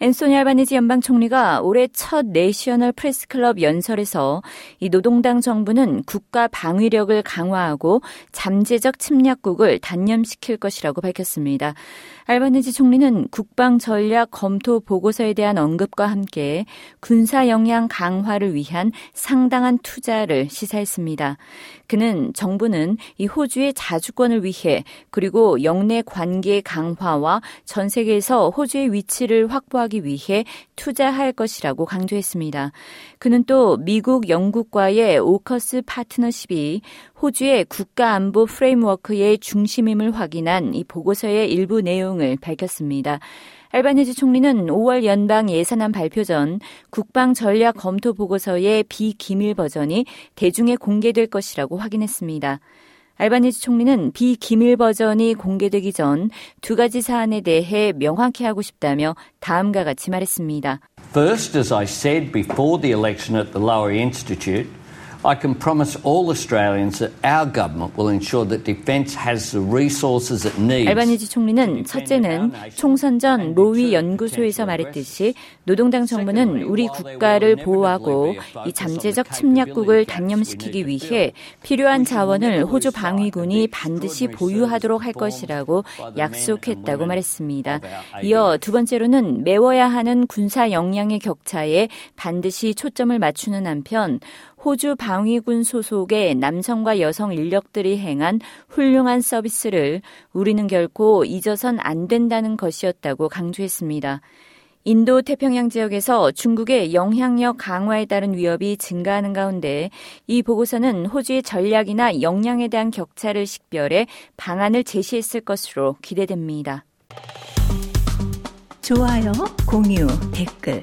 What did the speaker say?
앤소니 알바니지 연방 총리가 올해 첫 내셔널 프레스클럽 연설에서 이 노동당 정부는 국가 방위력을 강화하고 잠재적 침략국을 단념시킬 것이라고 밝혔습니다. 알바니지 총리는 국방 전략 검토 보고서에 대한 언급과 함께 군사 역량 강화를 위한 상당한 투자를 시사했습니다. 그는 정부는 이 호주의 자주권을 위해 그리고 영내 관계 강화와 전 세계에서 호주의 위치를 확보하기 위해 투자할 것이라고 강조했습니다. 그는 또 미국, 영국과의 오커스 파트너십이 호주의 국가안보 프레임워크의 중심임을 확인한 이 보고서의 일부 내용을 밝혔습니다. 알바니지 총리는 5월 연방 예산안 발표 전 국방 전략 검토 보고서의 비기밀 버전이 대중에 공개될 것이라고 확인했습니다. 알바니지 총리는 비기밀 버전이 공개되기 전 두 가지 사안에 대해 명확히 하고 싶다며 다음과 같이 말했습니다. First, as I said before the election at the Lower Institute, I can promise all Australians that our government will ensure that defence has the resources it needs. 알바니지 총리는 첫째는 총선 전 로위 연구소에서 말했듯이 노동당 정부는 우리 국가를 보호하고 이 잠재적 침략국을 단념시키기 위해 필요한 자원을 호주 방위군이 반드시 보유하도록 할 것이라고 약속했다고 말했습니다. 이어 두 번째로는 메워야 하는 군사 역량의 격차에 반드시 초점을 맞추는 한편 호주 방위군 소속의 남성과 여성 인력들이 행한 훌륭한 서비스를 우리는 결코 잊어선 안 된다는 것이었다고 강조했습니다. 인도 태평양 지역에서 중국의 영향력 강화에 따른 위협이 증가하는 가운데 이 보고서는 호주의 전략이나 역량에 대한 격차를 식별해 방안을 제시했을 것으로 기대됩니다. 좋아요, 공유, 댓글